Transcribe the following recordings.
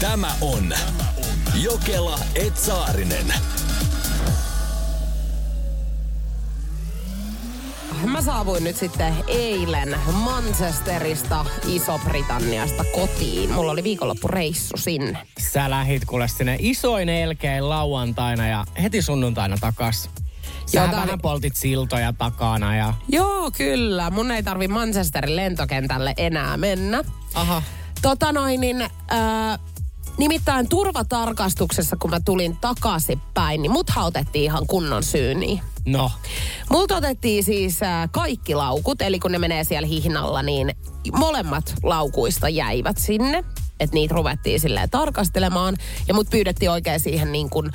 Tämä on Jokela Etsaarinen. Mä saavuin nyt sitten eilen Manchesterista, Iso-Britanniasta kotiin. Mulla oli viikonloppureissu sinne. Sä lähit kuule sinne isoin elkein lauantaina ja heti sunnuntaina takas. Sä Joo, tää vähän oli- poltit siltoja takana ja... Joo, kyllä. Mun ei tarvi Manchesterin lentokentälle enää mennä. Aha. Tota noin, niin, äh, nimittäin turvatarkastuksessa, kun mä tulin takaisinpäin, niin mut otettiin ihan kunnon syyniin. No, Multa otettiin siis äh, kaikki laukut, eli kun ne menee siellä hihnalla, niin molemmat laukuista jäivät sinne. Että niitä ruvettiin silleen tarkastelemaan. Ja mut pyydettiin oikein siihen niin kuin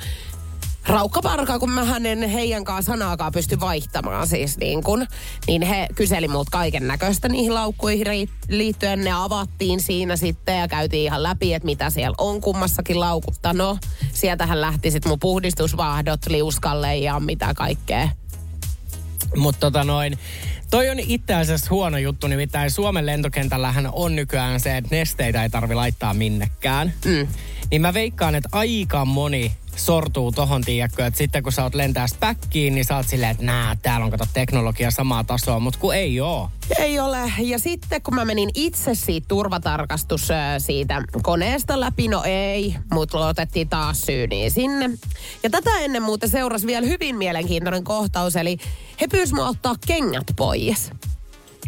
raukkaparkaa, kun mä hänen heidän kanssa sanaakaan pysty vaihtamaan siis niin kuin. Niin he kyseli multa kaiken näköistä niihin laukkuihin liittyen. Ne avattiin siinä sitten ja käytiin ihan läpi, että mitä siellä on kummassakin laukutta. No, sieltähän lähti sitten mun puhdistusvahdot liuskalle ja mitä kaikkea. mutta tota noin... Toi on itse asiassa huono juttu, nimittäin Suomen lentokentällähän on nykyään se, että nesteitä ei tarvi laittaa minnekään. Mm. Niin mä veikkaan, että aika moni sortuu tohon, tiedätkö, että sitten kun sä oot lentää päkkiin, niin sä oot silleen, että nää, täällä on kato teknologia samaa tasoa, mutta kun ei oo. Ei ole. Ja sitten kun mä menin itse siitä turvatarkastus ö, siitä koneesta läpi, no ei, mutta otettiin taas syyniin sinne. Ja tätä ennen muuten seurasi vielä hyvin mielenkiintoinen kohtaus, eli he pyysivät ottaa kengät pois.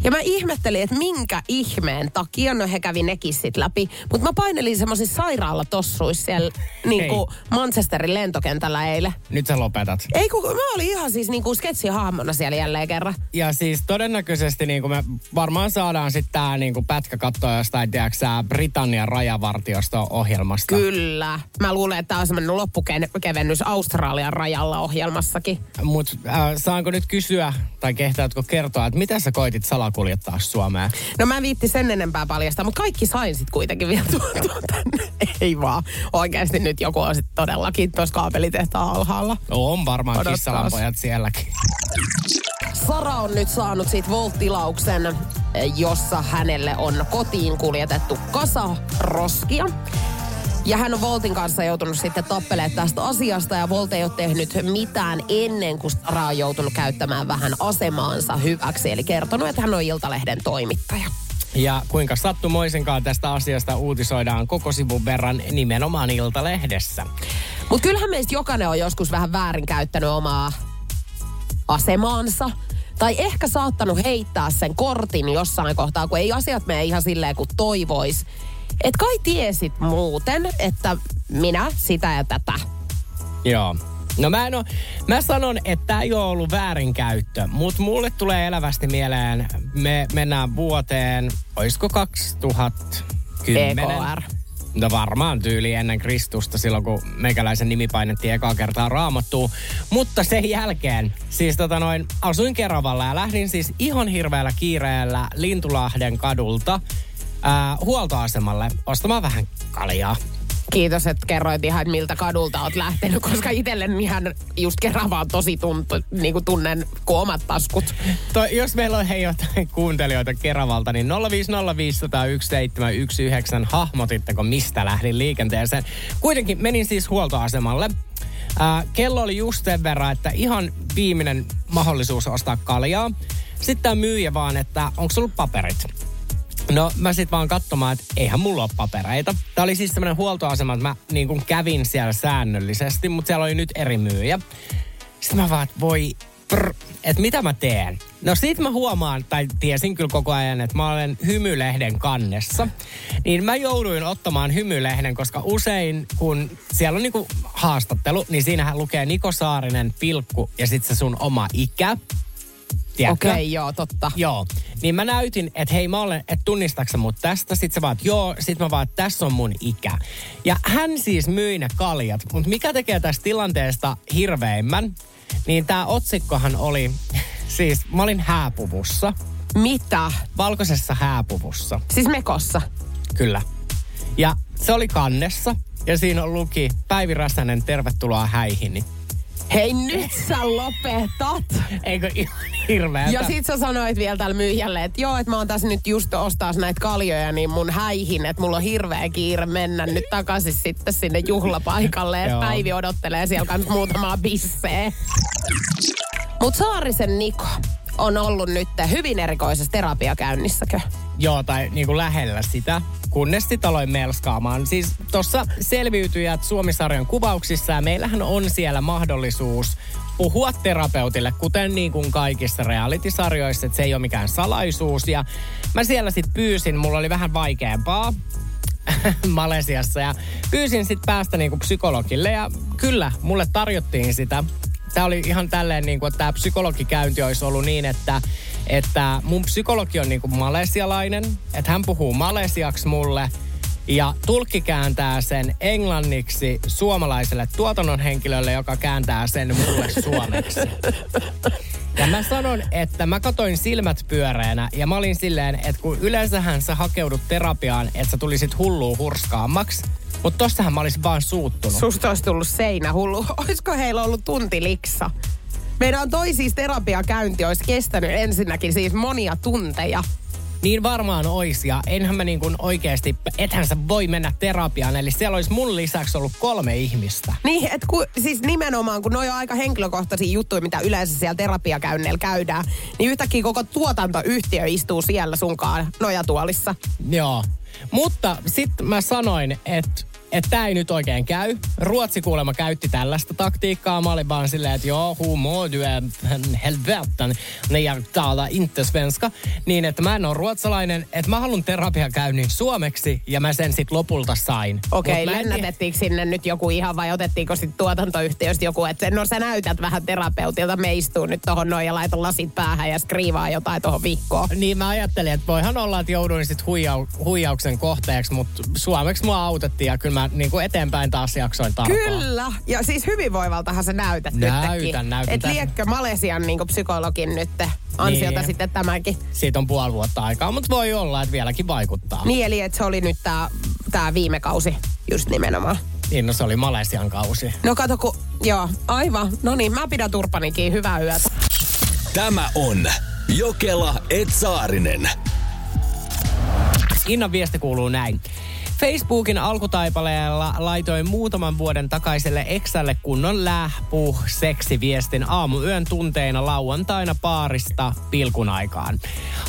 Ja mä ihmettelin, että minkä ihmeen takia, no he kävi nekin sit läpi. Mutta mä painelin semmoisissa sairaalatossuissa siellä niin kuin Manchesterin lentokentällä eilen. Nyt sä lopetat. Ei kun mä olin ihan siis niin kuin sketsihahmona siellä jälleen kerran. Ja siis todennäköisesti niin kuin me varmaan saadaan sitten tää niin kuin pätkä katsoa jostain, tiedätkö sä, Britannian rajavartiosto-ohjelmasta. Kyllä. Mä luulen, että tämä on semmoinen loppukevennys Australian rajalla ohjelmassakin. Mutta äh, saanko nyt kysyä, tai kehtaatko kertoa, että mitä sä koitit salakuljettaa Suomeen? No mä en viitti sen enempää paljastaa, mutta kaikki sain sitten kuitenkin vielä tuotua tänne. Ei vaan. Oikeasti nyt joku on sitten todellakin tuossa kaapelitehtaan alhaalla. No, on varmaan Odottaas. kissalanpojat sielläkin. Sara on nyt saanut siitä Volt-tilauksen, eh, jossa hänelle on kotiin kuljetettu kasa roskia. Ja hän on Voltin kanssa joutunut sitten tappelemaan tästä asiasta ja Volt ei ole tehnyt mitään ennen kuin Sara on joutunut käyttämään vähän asemaansa hyväksi. Eli kertonut, että hän on Iltalehden toimittaja. Ja kuinka sattumoisenkaan tästä asiasta uutisoidaan koko sivun verran nimenomaan Iltalehdessä. Mutta kyllähän meistä jokainen on joskus vähän väärin käyttänyt omaa asemaansa. Tai ehkä saattanut heittää sen kortin jossain kohtaa, kun ei asiat mene ihan silleen kuin toivois. Et kai tiesit muuten, että minä sitä ja tätä. Joo. No mä, en oo, mä sanon, että tämä ei ole ollut väärinkäyttö, mutta mulle tulee elävästi mieleen, me mennään vuoteen, olisiko 2010? EKR. No varmaan tyyli ennen Kristusta silloin, kun meikäläisen nimi painettiin ekaa kertaa raamattuun. Mutta sen jälkeen, siis tota noin, asuin Keravalla ja lähdin siis ihan hirveällä kiireellä Lintulahden kadulta ää, huoltoasemalle ostamaan vähän kaljaa. Kiitos, että kerroit ihan, että miltä kadulta oot lähtenyt, koska itselleni ihan just kerran vaan tosi tuntu, niin kuin tunnen kuin omat taskut. Toi, jos meillä on hei jotain kuuntelijoita Keravalta, niin 050501719 hahmotitteko, mistä lähdin liikenteeseen. Kuitenkin menin siis huoltoasemalle. Ää, kello oli just sen verran, että ihan viimeinen mahdollisuus ostaa kaljaa. Sitten tämä myyjä vaan, että onko sulla paperit? No mä sit vaan katsomaan, että eihän mulla ole papereita. Tää oli siis semmoinen huoltoasema, että mä niin kuin kävin siellä säännöllisesti, mutta siellä oli nyt eri myyjä. Sitten mä vaan, että voi, prr, että mitä mä teen? No sit mä huomaan, tai tiesin kyllä koko ajan, että mä olen hymylehden kannessa. Niin mä jouduin ottamaan hymylehden, koska usein kun siellä on niinku haastattelu, niin siinähän lukee Niko Saarinen, pilkku ja sit se sun oma ikä. Okei, okay, joo, totta. Joo. Niin mä näytin, että hei mä olen, että tunnistaksä mut tästä? Sitten sä vaat, joo. Sitten mä vaan, että tässä on mun ikä. Ja hän siis myi ne kaljat. Mutta mikä tekee tästä tilanteesta hirveimmän? Niin tää otsikkohan oli, siis mä olin hääpuvussa. Mitä? Valkoisessa hääpuvussa. Siis mekossa. Kyllä. Ja se oli kannessa. Ja siinä luki Päivi Räsänen, tervetuloa häihini. Hei, nyt sä lopetat. Eikö ihan hirveetä? Ja sit sä sanoit vielä tällä myyjälle, että joo, että mä oon tässä nyt just ostaa näitä kaljoja, niin mun häihin, että mulla on hirveä kiire mennä nyt takaisin sitten sinne juhlapaikalle. Että Päivi odottelee siellä kans muutamaa bisseä. Mut Saarisen Niko on ollut nyt hyvin erikoisessa terapiakäynnissäkö? Joo, tai niinku lähellä sitä, kunnes sitten aloin melskaamaan. Siis tuossa selviytyjät Suomisarjan kuvauksissa ja meillähän on siellä mahdollisuus puhua terapeutille, kuten niin kuin kaikissa reality-sarjoissa, että se ei ole mikään salaisuus. Ja mä siellä sitten pyysin, mulla oli vähän vaikeampaa Malesiassa ja pyysin sitten päästä niinku psykologille ja kyllä, mulle tarjottiin sitä. Tämä oli ihan tälleen, niin kuin, että tämä psykologikäynti olisi ollut niin, että, että mun psykologi on niin kuin malesialainen, että hän puhuu malesiaksi mulle ja tulkki kääntää sen englanniksi suomalaiselle tuotannon henkilölle, joka kääntää sen mulle suomeksi. Ja mä sanon, että mä katoin silmät pyöreänä ja mä olin silleen, että kun yleensähän sä hakeudut terapiaan, että sä tulisit hullua hurskaammaksi, mutta tossahan mä olisin vaan suuttunut. Susta olisi tullut seinä hullu. Olisiko heillä ollut tunti liksa? Meidän toi siis terapiakäynti olisi kestänyt ensinnäkin siis monia tunteja. Niin varmaan ois ja enhän mä niin kuin oikeasti, ethän sä voi mennä terapiaan. Eli siellä olisi mun lisäksi ollut kolme ihmistä. Niin, että ku, siis nimenomaan, kun noi on aika henkilökohtaisia juttuja, mitä yleensä siellä terapiakäynneillä käydään, niin yhtäkkiä koko tuotantoyhtiö istuu siellä sunkaan nojatuolissa. Joo. Mutta sitten mä sanoin, että että tämä ei nyt oikein käy. Ruotsi kuulemma käytti tällaista taktiikkaa. Mä olin vaan silleen, että joo, hur mår du helveten när jag talar inte svenska. Niin, että mä en ole ruotsalainen, että mä haluan terapiakäynnin suomeksi ja mä sen sitten lopulta sain. Okei, en- lennätettiinkö sinne nyt joku ihan vai otettiinko sitten tuotantoyhtiöstä joku, että no sä näytät vähän terapeutilta, me istuu nyt tohon noin ja laita lasit päähän ja skriivaa jotain tohon vikkoon. Niin mä ajattelin, että voihan olla, että jouduin sitten huijau- huijauksen kohteeksi, mutta suomeksi mua autettiin ja kyllä mä niin kuin eteenpäin taas jaksoin tarpaa. Kyllä. Ja siis hyvinvoivaltahan sä näytät Näytän, nytkin. näytän Et liekkö Malesian niin psykologin nyt ansiota Niin. sitten tämäkin. Siitä on puoli vuotta aikaa, mutta voi olla, että vieläkin vaikuttaa. Niin, eli että se oli nyt tää, tää viime kausi just nimenomaan. Niin, no se oli Malesian kausi. No kato kun, joo, aivan. No niin, mä pidän turpanikin. Hyvää yötä. Tämä on Jokela Etsaarinen. Innan viesti kuuluu näin. Facebookin alkutaipaleella laitoin muutaman vuoden takaiselle Exälle kunnon lähpuh seksiviestin aamuyön tunteina lauantaina paarista pilkun aikaan.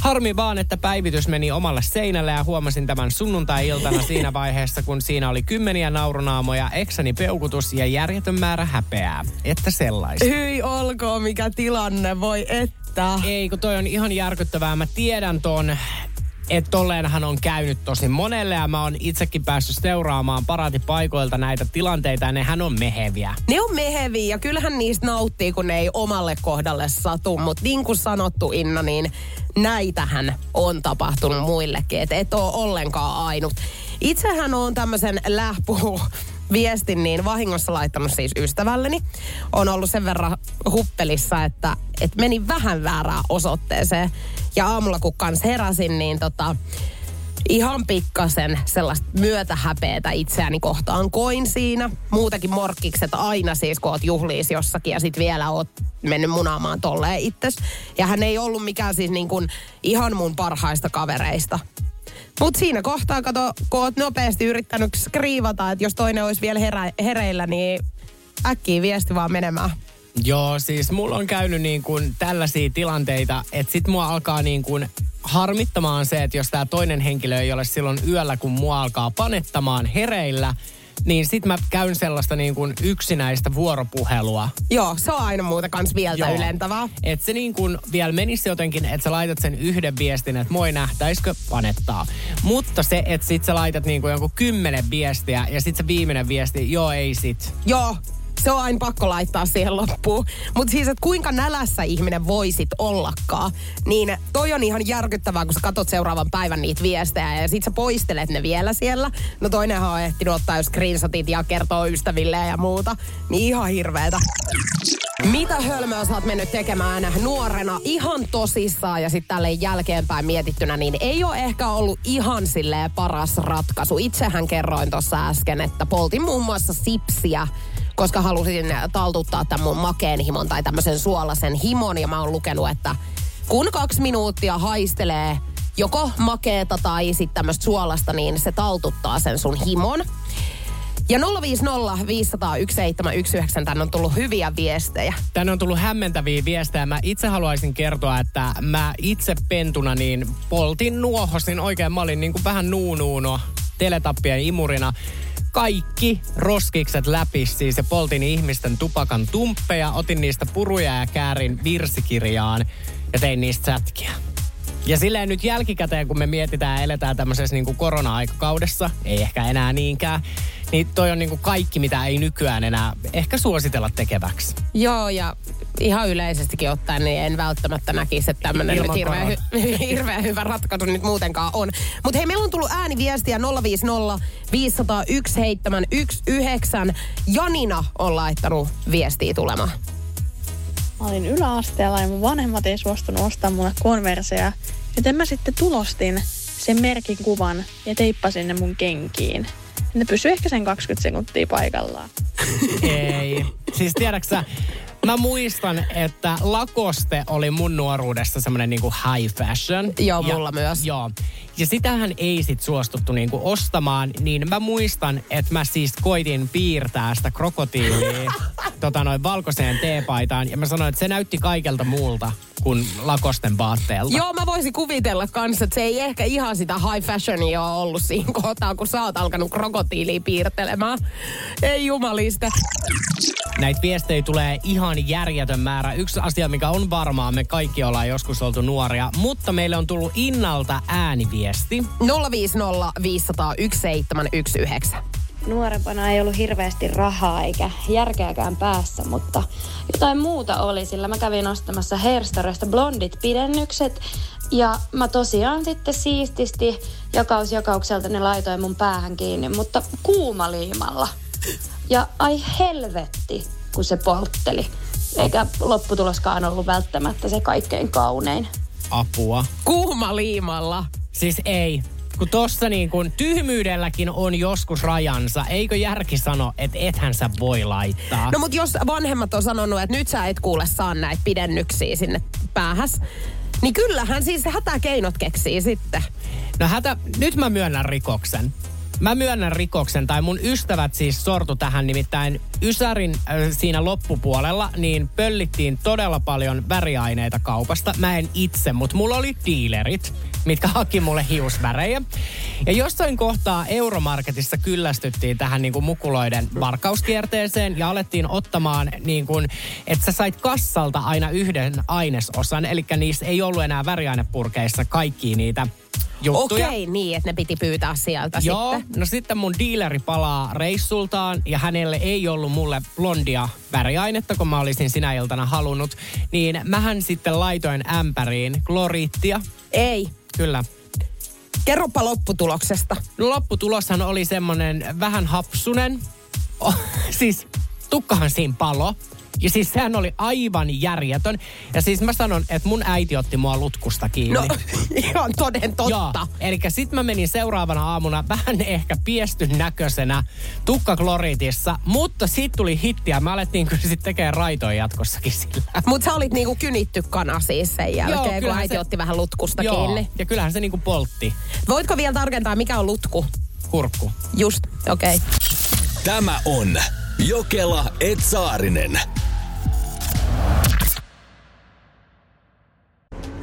Harmi vaan, että päivitys meni omalle seinälle ja huomasin tämän sunnuntai-iltana siinä vaiheessa, kun siinä oli kymmeniä naurunaamoja, Exäni peukutus ja järjetön määrä häpeää. Että sellaista. Hyi olkoon, mikä tilanne, voi että. Ei, kun toi on ihan järkyttävää. Mä tiedän ton, että tolleenhan on käynyt tosi monelle ja mä oon itsekin päässyt seuraamaan paraatipaikoilta näitä tilanteita ja nehän on meheviä. Ne on meheviä ja kyllähän niistä nauttii, kun ne ei omalle kohdalle satu. Mutta niin kuin sanottu Inna, niin näitähän on tapahtunut muillekin. Että et ole ollenkaan ainut. Itsehän on tämmöisen lähpuhu viestin niin vahingossa laittanut siis ystävälleni. On ollut sen verran huppelissa, että, että meni vähän väärään osoitteeseen. Ja aamulla kun kans heräsin, niin tota, ihan pikkasen sellaista myötähäpeetä itseäni kohtaan koin siinä. Muutakin morkkikset aina siis, kun oot juhliis jossakin ja sit vielä oot mennyt munaamaan tolleen itses. Ja hän ei ollut mikään siis niin kuin ihan mun parhaista kavereista. Mut siinä kohtaa, kato, kun oot nopeasti yrittänyt skriivata, että jos toinen olisi vielä herä, hereillä, niin äkkiä viesti vaan menemään. Joo, siis mulla on käynyt niin kuin tällaisia tilanteita, että sit mua alkaa niin kuin harmittamaan se, että jos tämä toinen henkilö ei ole silloin yöllä, kun mua alkaa panettamaan hereillä, niin sit mä käyn sellaista niin kuin yksinäistä vuoropuhelua. Joo, se on aina muuta kans vieltä Joo. ylentävää. Että se niin kuin vielä menisi jotenkin, että sä laitat sen yhden viestin, että moi nähtäisikö panettaa. Mutta se, että sit sä laitat niin kuin jonkun kymmenen viestiä ja sit se viimeinen viesti, joo ei sit. Joo, Se on aina pakko laittaa siihen loppuun. Mutta siis, että kuinka nälässä ihminen voisit ollakaan, niin toi on ihan järkyttävää, kun sä katot seuraavan päivän niitä viestejä ja sit sä poistelet ne vielä siellä. No toinenhan on ehtinyt ottaa jo screenshotit ja kertoo ystäville ja muuta. Niin ihan hirveetä. Mitä hölmöä sä oot mennyt tekemään nuorena ihan tosissaan ja sitten tälle jälkeenpäin mietittynä, niin ei ole ehkä ollut ihan silleen paras ratkaisu. Itsehän kerroin tuossa äsken, että poltin muun muassa sipsiä koska halusin taltuttaa tämän mun makeen himon tai tämmöisen suolasen himon. Ja mä oon lukenut, että kun kaksi minuuttia haistelee joko makeeta tai sitten tämmöistä suolasta, niin se taltuttaa sen sun himon. Ja 050 500 tänne on tullut hyviä viestejä. Tänne on tullut hämmentäviä viestejä. Mä itse haluaisin kertoa, että mä itse pentuna niin poltin nuohosin oikein. Mä olin niin kuin vähän nuunuuno teletappien imurina kaikki roskikset läpi siis ja poltin ihmisten tupakan tumppeja, otin niistä puruja ja käärin virsikirjaan ja tein niistä sätkiä. Ja silleen nyt jälkikäteen, kun me mietitään ja eletään tämmöisessä niin kuin korona-aikakaudessa, ei ehkä enää niinkään, niin toi on niin kuin kaikki, mitä ei nykyään enää ehkä suositella tekeväksi. Joo, ja ihan yleisestikin ottaen, niin en välttämättä näkisi, että tämmöinen nyt hirveän, hy- hirveän hyvä ratkaisu nyt muutenkaan on. Mutta hei, meillä on tullut ääniviestiä 050 501 719. Janina on laittanut viestiä tulemaan. Mä olin yläasteella ja mun vanhemmat ei suostunut ostamaan mulle konverseja. Joten mä sitten tulostin sen merkin kuvan ja teippasin ne mun kenkiin. Ne pysyi ehkä sen 20 sekuntia paikallaan. Ei. Siis tiedäksä, mä muistan, että Lakoste oli mun nuoruudessa semmoinen niinku high fashion. Joo, mulla myös. Joo. Ja sitähän ei sit suostuttu niinku ostamaan, niin mä muistan, että mä siis koitin piirtää sitä krokotiilia tota noin valkoiseen teepaitaan. Ja mä sanoin, että se näytti kaikelta muulta kuin Lakosten vaatteelta. Joo, mä voisin kuvitella kanssa, että se ei ehkä ihan sitä high fashionia ole ollut siinä kohtaa, kun sä oot alkanut krokotiiliä piirtelemään. Ei jumalista. Näitä viestejä tulee ihan järjetön määrä. Yksi asia, mikä on varmaa, me kaikki ollaan joskus oltu nuoria, mutta meille on tullut Innalta ääniviesti. 050 500 1719. nuorempana ei ollut hirveästi rahaa eikä järkeäkään päässä, mutta jotain muuta oli, sillä mä kävin ostamassa Hairstoresta blondit pidennykset ja mä tosiaan sitten siististi jakaus jakaukselta ne laitoin mun päähän kiinni, mutta kuumaliimalla. Ja ai helvetti, kun se poltteli. Eikä lopputuloskaan ollut välttämättä se kaikkein kaunein. Apua. Kuuma liimalla. Siis ei. Kun tossa niin kun tyhmyydelläkin on joskus rajansa, eikö järki sano, että ethän sä voi laittaa? No mut jos vanhemmat on sanonut, että nyt sä et kuule saa näitä pidennyksiä sinne päähäs, niin kyllähän siis hätäkeinot keksii sitten. No hätä, nyt mä myönnän rikoksen. Mä myönnän rikoksen, tai mun ystävät siis sortu tähän, nimittäin Ysärin äh, siinä loppupuolella, niin pöllittiin todella paljon väriaineita kaupasta. Mä en itse, mutta mulla oli dealerit, mitkä haki mulle hiusvärejä. Ja jossain kohtaa Euromarketissa kyllästyttiin tähän niin kuin mukuloiden varkauskierteeseen ja alettiin ottamaan niin kuin, että sä sait kassalta aina yhden ainesosan, eli niissä ei ollut enää väriainepurkeissa kaikki niitä juttuja. Okei, niin, että ne piti pyytää sieltä Joo, sitten. no sitten mun dealeri palaa reissultaan ja hänelle ei ollut mulle blondia väriainetta, kun mä olisin sinä iltana halunnut. Niin mähän sitten laitoin ämpäriin kloriittia. Ei. Kyllä. Kerropa lopputuloksesta. No lopputuloshan oli semmonen vähän hapsunen. Oh, siis tukkahan siinä palo. Ja siis sehän oli aivan järjetön. Ja siis mä sanon, että mun äiti otti mua lutkusta kiinni. No, ihan toden totta. Joo, eli sit mä menin seuraavana aamuna vähän ehkä piestyn näköisenä tukkakloriitissa, mutta sit tuli hittiä. Mä alettiin kyllä sit tekemään raitoja jatkossakin sillä. Mutta sä olit niinku kynitty kana siis sen jälkeen, kun kyllähän äiti se- otti vähän lutkusta Joo, kiinni. ja kyllähän se niinku poltti Voitko vielä tarkentaa, mikä on lutku? kurkku. Just, okei. Okay. Tämä on Jokela Etsaarinen.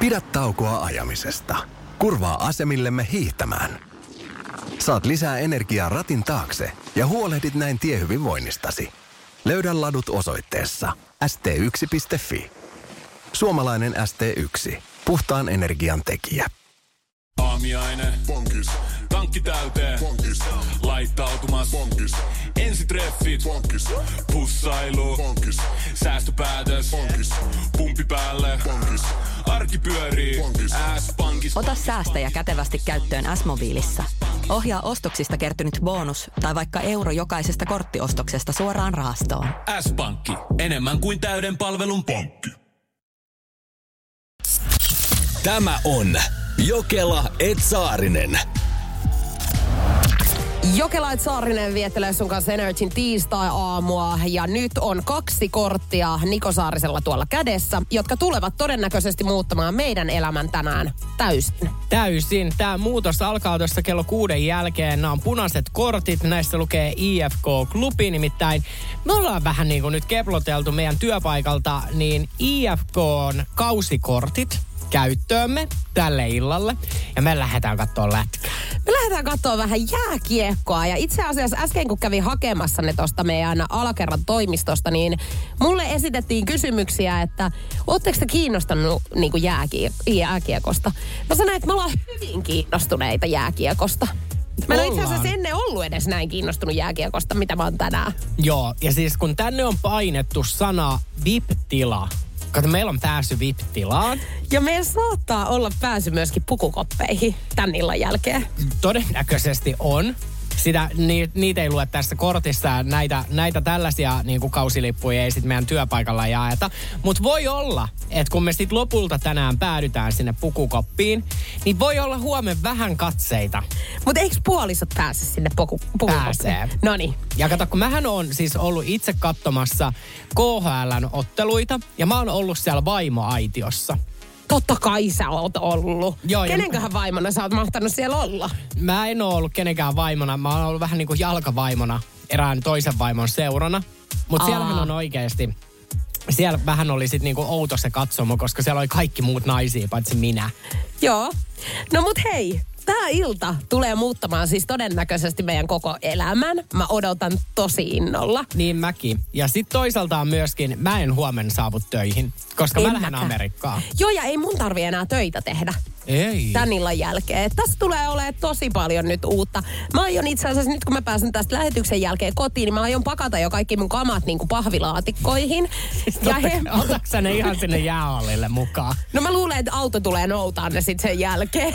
Pidä taukoa ajamisesta. Kurvaa asemillemme hiihtämään. Saat lisää energiaa ratin taakse ja huolehdit näin tiehyvinvoinnistasi. Löydä ladut osoitteessa st1.fi. Suomalainen ST1. Puhtaan energian tekijä. Aamiaine. Bonkis. Tankki täyteen. Bonkis. Laittautumas. Bonkis. Ensitreffit. Bonkis. Pussailu. Bonkis. Säästöpäätös. Bonkis. Pumpi päälle. Bonkis. Arki pyörii. S-pankis. Ota säästäjä kätevästi käyttöön S-mobiilissa. Ohjaa ostoksista kertynyt bonus tai vaikka euro jokaisesta korttiostoksesta suoraan rahastoon. S-pankki. Enemmän kuin täyden palvelun pankki. Tämä on Jokela Etsaarinen. Jokelait Saarinen viettelee sun kanssa Energin tiistai-aamua ja nyt on kaksi korttia Niko Saarisella tuolla kädessä, jotka tulevat todennäköisesti muuttamaan meidän elämän tänään täysin. Täysin. Tämä muutos alkaa tuossa kello kuuden jälkeen. Nämä on punaiset kortit. Näistä lukee IFK-klubi. Nimittäin me ollaan vähän niin kuin nyt keploteltu meidän työpaikalta, niin IFK on kausikortit käyttöömme tälle illalle. Ja me lähdetään katsoa lätkää. Me lähdetään katsoa vähän jääkiekkoa ja itse asiassa äsken kun kävin hakemassa ne tuosta meidän alakerran toimistosta, niin mulle esitettiin kysymyksiä, että ootteko te kiinnostanut niin kuin jääkie- jääkiekosta? Mä sanoin, että me ollaan hyvin kiinnostuneita jääkiekosta. Mä en itse asiassa ennen ollut edes näin kiinnostunut jääkiekosta, mitä mä oon tänään. Joo, ja siis kun tänne on painettu sana VIP-tila, kato meillä on päässyt VIP-tilaan, Ja meidän saattaa olla pääsy myöskin pukukoppeihin tän illan jälkeen. todennäköisesti on. Sitä, ni, niitä ei lue tässä kortissa. Näitä, näitä tällaisia niin kuin kausilippuja ei sitten meidän työpaikalla jaeta. Mutta voi olla, että kun me sitten lopulta tänään päädytään sinne pukukoppiin, niin voi olla huomenna vähän katseita. Mutta eikö puolisot pääse sinne puku, pukukoppiin? Pääsee. No niin. Ja kato, kun mähän on siis ollut itse katsomassa KHLn otteluita, ja mä oon ollut siellä vaimoaitiossa. Totta kai sä oot ollut. Joo, Kenenköhän vaimona sä oot mahtanut siellä olla? Mä en ole ollut kenenkään vaimona. Mä oon ollut vähän niin kuin jalkavaimona erään toisen vaimon seurana. Mutta siellähän on oikeasti... Siellä vähän oli sit niinku outo se katsomo, koska siellä oli kaikki muut naisia, paitsi minä. Joo. No mut hei, tämä ilta tulee muuttamaan siis todennäköisesti meidän koko elämän. Mä odotan tosi innolla. Niin mäkin. Ja sitten toisaalta myöskin, mä en huomenna saavu töihin, koska En mä lähden mäkään. Amerikkaan. Joo, ja ei mun tarvi enää töitä tehdä Ei. tän illan jälkeen. Tässä tulee olemaan tosi paljon nyt uutta. Mä aion itse asiassa nyt kun mä pääsen tästä lähetyksen jälkeen kotiin, niin mä aion pakata jo kaikki mun kamat niin kuin pahvilaatikkoihin. ja he, Otatko ne ihan sinne jäähallille mukaan? no mä luulen, että auto tulee noutaa ne sitten sen jälkeen.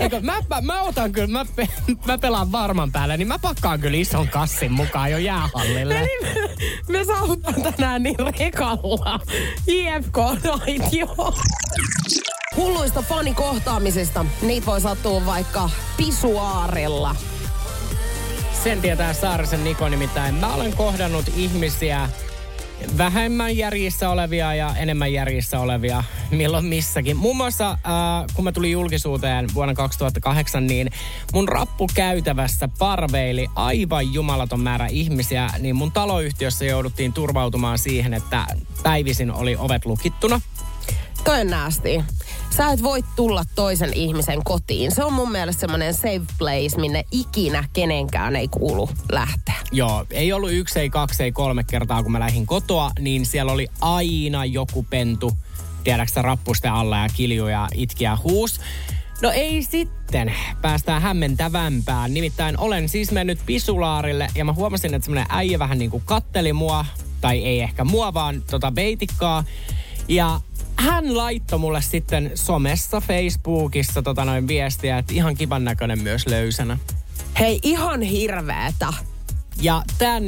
Eikö, mä, mä, mä, otan kyllä, mä, pe, mä pelaan varman päälle, niin mä pakkaan kyllä ison kassin mukaan jo jäähallille. Eli me, me saavutaan tänään niin rekalla IFK Naitio. Hulluista fanikohtaamisista. Niitä voi sattua vaikka pisuaarella. Sen tietää Saarisen Niko nimittäin. Mä olen kohdannut ihmisiä, vähemmän järjissä olevia ja enemmän järjissä olevia, milloin missäkin. Muun muassa äh, kun mä tulin julkisuuteen vuonna 2008, niin mun rappukäytävässä parveili aivan jumalaton määrä ihmisiä, niin mun taloyhtiössä jouduttiin turvautumaan siihen, että päivisin oli ovet lukittuna. Toi on nasty. Sä et voi tulla toisen ihmisen kotiin. Se on mun mielestä semmoinen safe place, minne ikinä kenenkään ei kuulu lähteä. Joo, ei ollut yksi, ei kaksi, ei kolme kertaa, kun mä lähdin kotoa, niin siellä oli aina joku pentu, tiedäksä, rappusten alla ja kilju ja itki ja huus. No ei sitten. Päästään hämmentävämpään. Nimittäin olen siis mennyt pisulaarille ja mä huomasin, että semmoinen äijä vähän niin kuin katteli mua, tai ei ehkä mua, vaan tota veitikkaa. Ja hän laittoi mulle sitten somessa, Facebookissa tota noin viestiä, että ihan kivan näköinen myös löysänä. Hei, ihan hirveetä. Ja tämän,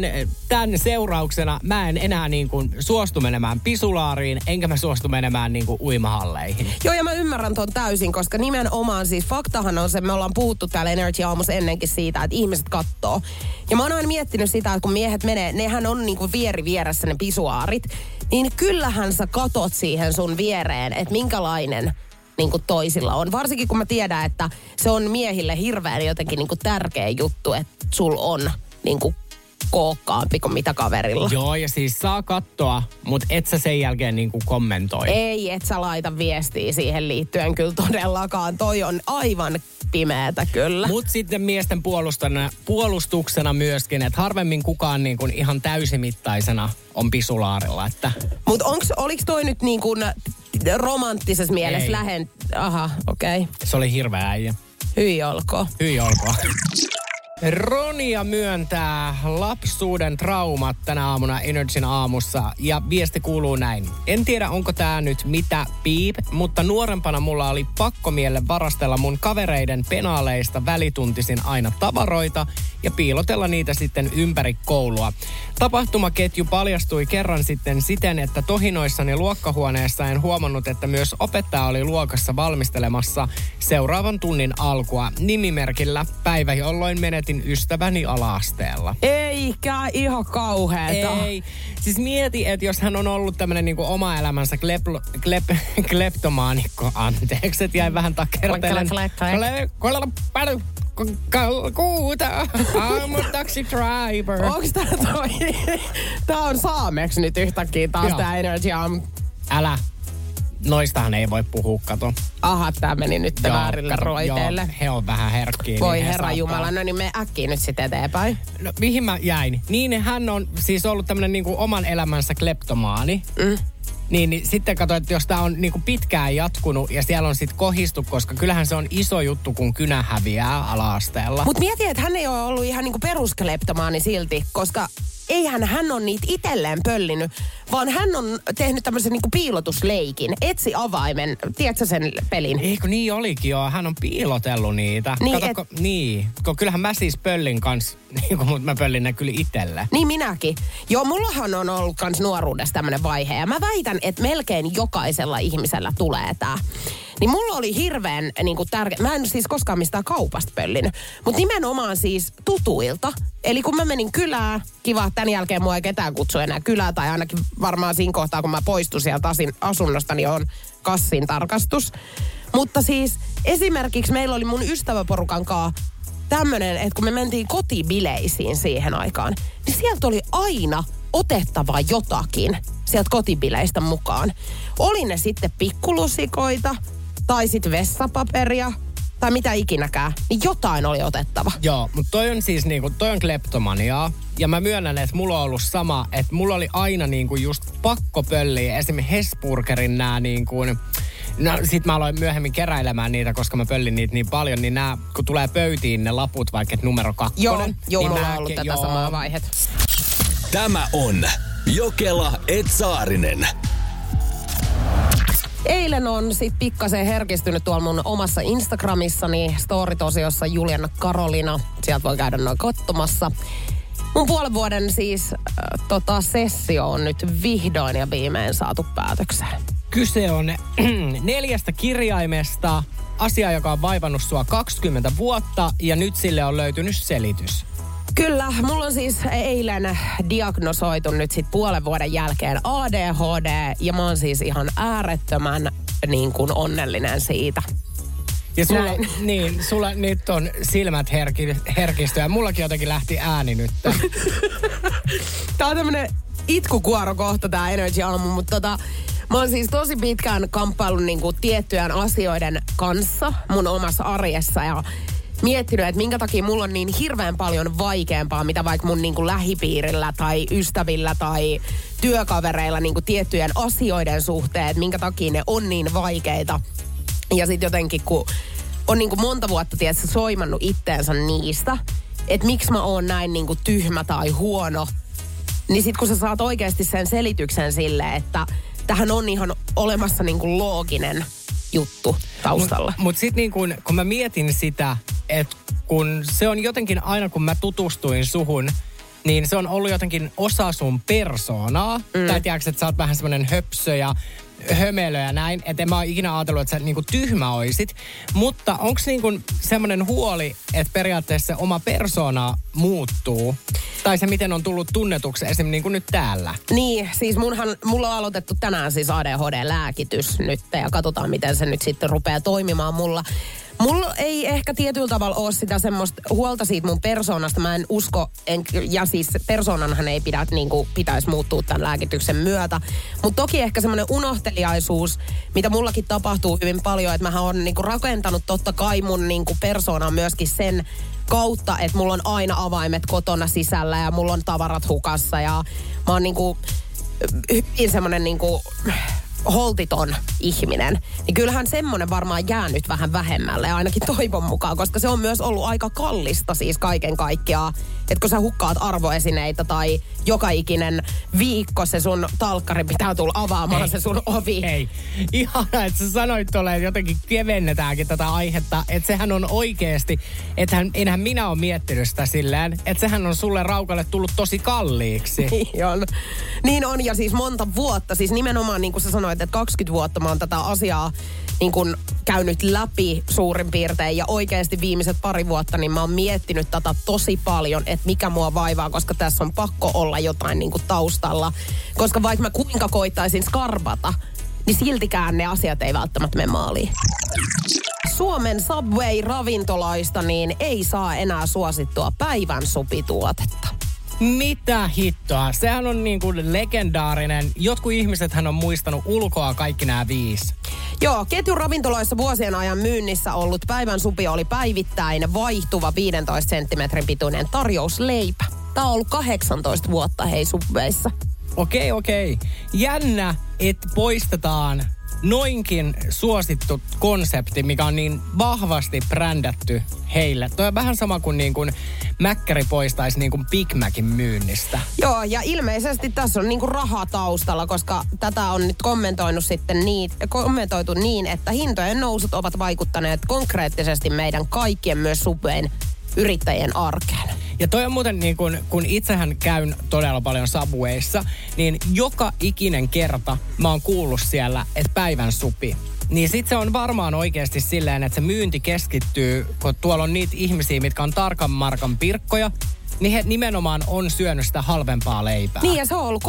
tämän seurauksena mä en enää niin kuin suostu menemään pisulaariin, enkä mä suostu menemään niin kuin uimahalleihin. Joo, ja mä ymmärrän ton täysin, koska nimenomaan siis faktahan on se, me ollaan puhuttu täällä Energy Aamussa ennenkin siitä, että ihmiset kattoo. Ja mä oon aina miettinyt sitä, että kun miehet menee, nehän on niinku vieri vieressä ne pisuaarit, niin kyllähän sä katot siihen sun viereen, että minkälainen niin kuin toisilla on. Varsinkin kun mä tiedän, että se on miehille hirveän jotenkin niin kuin tärkeä juttu, että sul on niin kuin kookkaampi kuin mitä kaverilla. Joo, ja siis saa katsoa, mutta et sä sen jälkeen niin kuin kommentoi. Ei, et sä laita viestiä siihen liittyen kyllä todellakaan. Toi on aivan pimeätä kyllä. Mutta sitten miesten puolustana, puolustuksena myöskin, että harvemmin kukaan niin kuin ihan täysimittaisena on pisulaarilla. Että... Mutta oliko toi nyt niin kuin romanttisessa mielessä lähen... Aha, okei. Okay. Se oli hirveä äijä. Hyi olkoon. Hyi olkoon. Ronia myöntää lapsuuden traumat tänä aamuna Energyn aamussa ja viesti kuuluu näin. En tiedä onko tää nyt mitä piip, mutta nuorempana mulla oli pakkomielle varastella mun kavereiden penaaleista välituntisin aina tavaroita ja piilotella niitä sitten ympäri koulua. Tapahtumaketju paljastui kerran sitten siten, että tohinoissani luokkahuoneessa en huomannut, että myös opettaja oli luokassa valmistelemassa seuraavan tunnin alkua nimimerkillä päivä, jolloin menetin ystäväni alaasteella. Eikä ihan kauheeta. Ei. Siis mieti, että jos hän on ollut tämmönen niinku oma elämänsä klep, klep, kleptomaanikko, anteeksi, että jäi vähän takertelen. Kuuta, I'm a taxi driver. Onks tää toi? tää on saameksi nyt yhtäkkiä taas tää Energy Aamu. Älä. Noistahan ei voi puhua, kato. Aha, tää meni nyt Joo, väärille kato, roiteille. Joo, he on vähän herkkiä. Voi niin he herra saattaa- Jumala, no niin me äkkiä nyt sitten eteenpäin. No, mihin mä jäin? Niin hän on siis ollut tämmönen niinku oman elämänsä kleptomaani. Mm. Niin, niin sitten katsoin, että jos tämä on niinku pitkään jatkunut ja siellä on sitten kohistu, koska kyllähän se on iso juttu, kun kynä häviää ala-asteella. Mutta mieti, että hän ei ole ollut ihan niinku peruskleptomaani silti, koska eihän hän on niitä itselleen pöllinyt, vaan hän on tehnyt tämmöisen niinku piilotusleikin. Etsi avaimen, tiedätkö sen pelin? Eikö niin olikin joo, hän on piilotellut niitä. Niin, Kato, ko, niin, kyllähän mä siis pöllin kanssa, niin mutta mä pöllin ne kyllä itselle. Niin minäkin. Joo, mullahan on ollut kans nuoruudessa tämmöinen vaihe. Ja mä väitän, että melkein jokaisella ihmisellä tulee tää. Niin mulla oli hirveän niin tärkeä. Mä en siis koskaan mistään kaupasta pöllinyt. Mutta nimenomaan siis tutuilta. Eli kun mä menin kylään, kiva, tämän jälkeen mua ei ketään kutsu enää kylää. Tai ainakin varmaan siinä kohtaa, kun mä poistun sieltä asunnosta, niin on kassin tarkastus. Mutta siis esimerkiksi meillä oli mun ystäväporukan kanssa tämmönen, että kun me mentiin kotibileisiin siihen aikaan, niin sieltä oli aina otettava jotakin sieltä kotibileistä mukaan. Oli ne sitten pikkulusikoita, tai sitten vessapaperia, tai mitä ikinäkään, niin jotain oli otettava. Joo, mutta toi on siis niinku, toi on kleptomaniaa. Ja mä myönnän, että mulla on ollut sama, että mulla oli aina niinku just pakko pölliä. Esimerkiksi Hesburgerin nää niinku, No sit mä aloin myöhemmin keräilemään niitä, koska mä pöllin niitä niin paljon, niin nää, kun tulee pöytiin ne laput, vaikka et numero kakkonen. Joo, joo niin mulla on ollut tätä joo. samaa vaihetta. Tämä on Jokela Etsaarinen. Eilen on sit pikkasen herkistynyt tuolla mun omassa Instagramissani story-tosiossa Juliana Karolina. Sieltä voi käydä noin katsomassa. Mun puolen vuoden siis äh, tota, sessio on nyt vihdoin ja viimein saatu päätökseen. Kyse on neljästä kirjaimesta, asia, joka on vaivannut sua 20 vuotta ja nyt sille on löytynyt selitys. Kyllä, mulla on siis eilen diagnosoitu nyt sit puolen vuoden jälkeen ADHD ja mä oon siis ihan äärettömän niin kuin onnellinen siitä. Ja sulla, Näin. niin, sulla nyt on silmät herki, herkisty ja mullakin jotenkin lähti ääni nyt. Tää on tämmönen itkukuoro kohta tää Energy Aamu, mutta tota, mä oon siis tosi pitkään kamppaillut niinku tiettyjen asioiden kanssa mun omassa arjessa ja miettinyt, että minkä takia mulla on niin hirveän paljon vaikeampaa, mitä vaikka mun niinku lähipiirillä tai ystävillä tai työkavereilla niinku tiettyjen asioiden suhteen, että minkä takia ne on niin vaikeita. Ja sitten jotenkin, kun on niinku monta vuotta tietysti soimannut itteensä niistä, että miksi mä oon näin niinku tyhmä tai huono, niin sit kun sä saat oikeasti sen selityksen sille, että tähän on ihan olemassa niinku looginen juttu taustalla. Mutta mut sitten niin kun, kun mä mietin sitä, että kun se on jotenkin aina kun mä tutustuin suhun, niin se on ollut jotenkin osa sun persoonaa. Mm. Tai tiedätkö, että sä oot vähän semmoinen höpsö ja hömelö ja näin. Että en mä oon ikinä ajatellut, että sä niinku tyhmä oisit. Mutta onko niinku semmoinen huoli, että periaatteessa se oma persoona muuttuu? Tai se, miten on tullut tunnetuksi esimerkiksi niin kuin nyt täällä? Niin, siis munhan, mulla on aloitettu tänään siis ADHD-lääkitys nyt ja katsotaan, miten se nyt sitten rupeaa toimimaan mulla. Mulla ei ehkä tietyllä tavalla ole sitä semmoista huolta siitä mun persoonasta. Mä en usko, en, ja siis persoonanhan ei pidä, niin kuin, pitäisi muuttua tämän lääkityksen myötä. Mutta toki ehkä semmoinen unohteliaisuus, mitä mullakin tapahtuu hyvin paljon, että mä oon niin kuin, rakentanut totta kai mun niin kuin, persoonan myöskin sen kautta, että mulla on aina avaimet kotona sisällä ja mulla on tavarat hukassa ja mä oon niinku hyvin semmoinen niinku holtiton ihminen, niin kyllähän semmoinen varmaan jää nyt vähän vähemmälle, ainakin toivon mukaan, koska se on myös ollut aika kallista siis kaiken kaikkiaan. Että kun sä hukkaat arvoesineitä tai joka ikinen viikko se sun talkkari pitää tulla avaamaan Ei. se sun ovi. Ei. Ihana, että sä sanoit tuolle, että jotenkin kevennetäänkin tätä aihetta. Että sehän on oikeasti, että enhän minä ole miettinyt sitä silleen, että sehän on sulle raukalle tullut tosi kalliiksi. Niin on. Niin on, ja siis monta vuotta. Siis nimenomaan niin kuin sä sanoit, että 20 vuotta mä oon tätä asiaa niin kuin käynyt läpi suurin piirtein. Ja oikeasti viimeiset pari vuotta, niin mä oon miettinyt tätä tosi paljon, että mikä mua vaivaa, koska tässä on pakko olla jotain niin taustalla. Koska vaikka mä kuinka koittaisin skarbata, niin siltikään ne asiat ei välttämättä mene maaliin. Suomen Subway-ravintolaista niin ei saa enää suosittua päivän supituotetta. Mitä hittoa? Sehän on niin kuin legendaarinen. Jotkut ihmisethän on muistanut ulkoa kaikki nämä viisi. Joo, ketjun ravintoloissa vuosien ajan myynnissä ollut päivän supi oli päivittäin vaihtuva 15 senttimetrin pituinen tarjousleipä. Tämä on ollut 18 vuotta hei Subwayssa. Okei, okei. Jännä, että poistetaan noinkin suosittu konsepti, mikä on niin vahvasti brändätty heille. Toi on vähän sama kuin, niin kuin Mäkkäri poistaisi niin kuin Big Macin myynnistä. Joo, ja ilmeisesti tässä on niinku rahaa taustalla, koska tätä on nyt kommentoinut sitten niin, kommentoitu niin, että hintojen nousut ovat vaikuttaneet konkreettisesti meidän kaikkien myös Subwayn yrittäjien arkeen. Ja toi on muuten niin kun, kun itsehän käyn todella paljon Subwayssa, niin joka ikinen kerta mä oon kuullut siellä, että päivän supi. Niin sit se on varmaan oikeasti silleen, että se myynti keskittyy, kun tuolla on niitä ihmisiä, mitkä on tarkan markan pirkkoja, niin he nimenomaan on syönyt sitä halvempaa leipää. Niin, ja se on ollut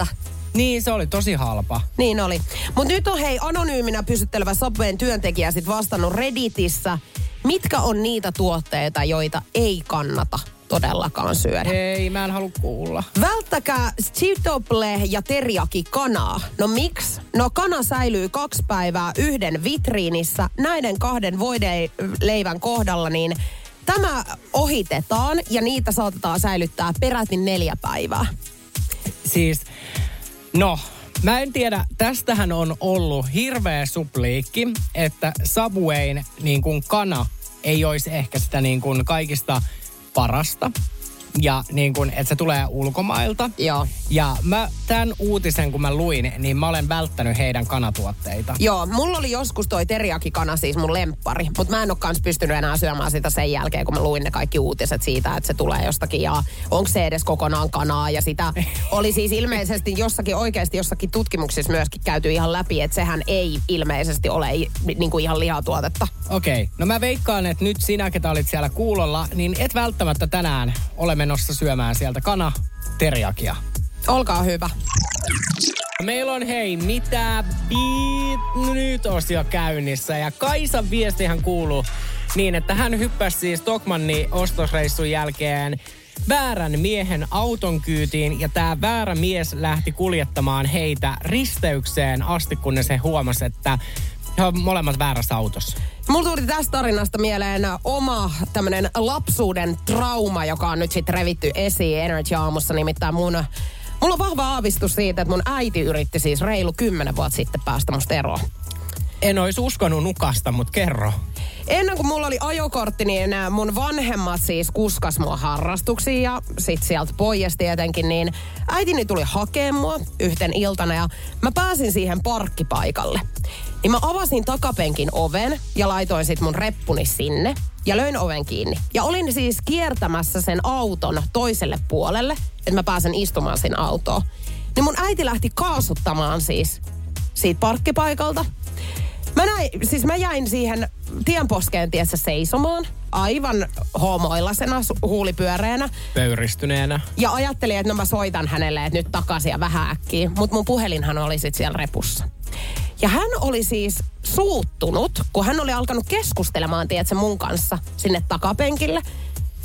3,90. Niin, se oli tosi halpa. Niin oli. Mutta nyt on hei anonyyminä pysyttelevä Subwayn työntekijä sit vastannut Redditissä, mitkä on niitä tuotteita, joita ei kannata todellakaan syödä. Ei, mä en halua kuulla. Välttäkää chitople ja teriyaki kanaa. No miksi? No kana säilyy kaksi päivää yhden vitriinissä. Näiden kahden voideleivän kohdalla niin tämä ohitetaan ja niitä saatetaan säilyttää peräti neljä päivää. Siis, no, Mä en tiedä, tästähän on ollut hirveä supliikki, että Subwayn niin kuin kana ei olisi ehkä sitä niin kuin kaikista parasta. Ja niin kuin, että se tulee ulkomailta. Joo. Ja mä tämän uutisen, kun mä luin, niin mä olen välttänyt heidän kanatuotteita. Joo, mulla oli joskus toi teriakikana siis mun lemppari, mutta mä en ole kans pystynyt enää syömään sitä sen jälkeen, kun mä luin ne kaikki uutiset siitä, että se tulee jostakin ja onko se edes kokonaan kanaa. Ja sitä oli siis ilmeisesti jossakin oikeasti jossakin tutkimuksissa myöskin käyty ihan läpi, että sehän ei ilmeisesti ole niin kuin ihan lihatuotetta. Okei, no mä veikkaan, että nyt sinä, ketä olit siellä kuulolla, niin et välttämättä tänään ole menossa syömään sieltä kana teriakia. Olkaa hyvä. Meillä on hei, mitä beat nyt osio käynnissä. Ja Kaisan viestihän kuuluu niin, että hän hyppäsi siis Stockmannin ostosreissun jälkeen väärän miehen auton kyytiin ja tämä väärä mies lähti kuljettamaan heitä risteykseen asti, kunnes he huomasi, että he on molemmat väärässä autossa. Mulla tuli tästä tarinasta mieleen oma tämmönen lapsuuden trauma, joka on nyt sitten revitty esiin Energy Aamussa. Nimittäin mun, mulla on vahva aavistus siitä, että mun äiti yritti siis reilu kymmenen vuotta sitten päästä musta eroon. En olisi uskonut nukasta, mutta kerro. Ennen kuin mulla oli ajokortti, niin mun vanhemmat siis kuskas mua harrastuksiin ja sit sieltä pois tietenkin, niin äitini tuli hakemaan mua yhten iltana ja mä pääsin siihen parkkipaikalle. Niin mä avasin takapenkin oven ja laitoin sit mun reppuni sinne ja löin oven kiinni. Ja olin siis kiertämässä sen auton toiselle puolelle, että mä pääsen istumaan siinä autoon. Niin mun äiti lähti kaasuttamaan siis siitä parkkipaikalta. Mä, näin, siis mä jäin siihen tienposkeen tiessä seisomaan, aivan homoillasena, huulipyöreänä. Pöyristyneenä. Ja ajattelin, että no mä soitan hänelle, että nyt takaisin ja vähän äkkiä. Mutta mun puhelinhan oli sit siellä repussa. Ja hän oli siis suuttunut, kun hän oli alkanut keskustelemaan, tiedätkö, mun kanssa sinne takapenkille.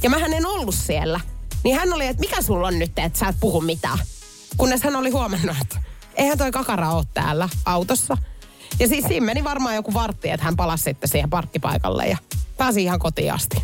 Ja mä en ollut siellä. Niin hän oli, että mikä sulla on nyt, että sä et puhu mitään. Kunnes hän oli huomannut, että eihän toi kakara ole täällä autossa. Ja siis siinä meni varmaan joku vartti, että hän palasi sitten siihen parkkipaikalle ja pääsi ihan kotiin asti.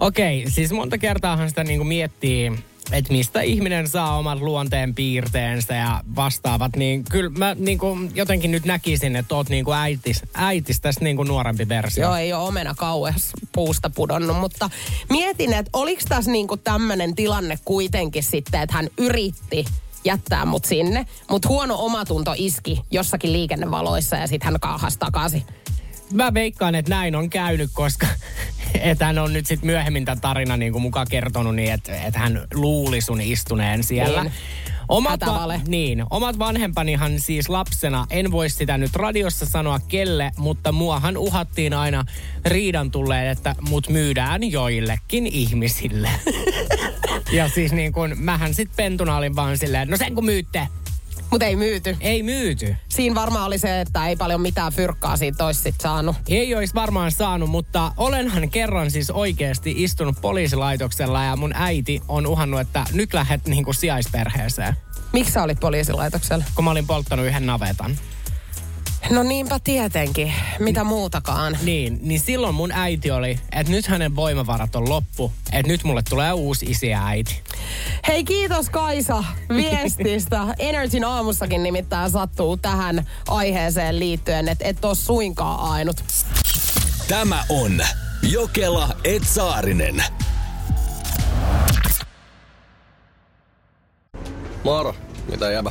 Okei, siis monta kertaahan sitä niinku miettii, että mistä ihminen saa omat luonteen piirteensä ja vastaavat, niin kyllä mä niinku jotenkin nyt näkisin, että oot niinku äitis, äitis tästä niinku nuorempi versio. Joo, ei ole omena kauheas puusta pudonnut, mutta mietin, että oliko tässä niinku tämmöinen tilanne kuitenkin sitten, että hän yritti jättää mut sinne, mutta huono omatunto iski jossakin liikennevaloissa ja sitten hän kaahasi takaisin. Mä veikkaan, että näin on käynyt, koska että hän on nyt sitten myöhemmin tämän tarina niin kuin mukaan kertonut niin, että, että hän luuli sun istuneen siellä. Niin. Omat, Hätävale. niin, omat vanhempanihan siis lapsena, en voi sitä nyt radiossa sanoa kelle, mutta muahan uhattiin aina riidan tulleen, että mut myydään joillekin ihmisille. ja siis niin kun, mähän sit pentuna olin vaan silleen, no sen kun myytte. Mutta ei myyty. Ei myyty. Siinä varmaan oli se, että ei paljon mitään fyrkkaa siitä olisi sit saanut. Ei olisi varmaan saanut, mutta olenhan kerran siis oikeasti istunut poliisilaitoksella ja mun äiti on uhannut, että nyt lähdet niinku sijaisperheeseen. Miksi sä olit poliisilaitoksella? Kun mä olin polttanut yhden navetan. No niinpä tietenkin. Mitä muutakaan. Niin, niin silloin mun äiti oli, että nyt hänen voimavarat on loppu, että nyt mulle tulee uusi isi ja äiti. Hei kiitos Kaisa viestistä. Energyn aamussakin nimittäin sattuu tähän aiheeseen liittyen, että et ole suinkaan ainut. Tämä on Jokela Etsaarinen. Moro, mitä jäbä?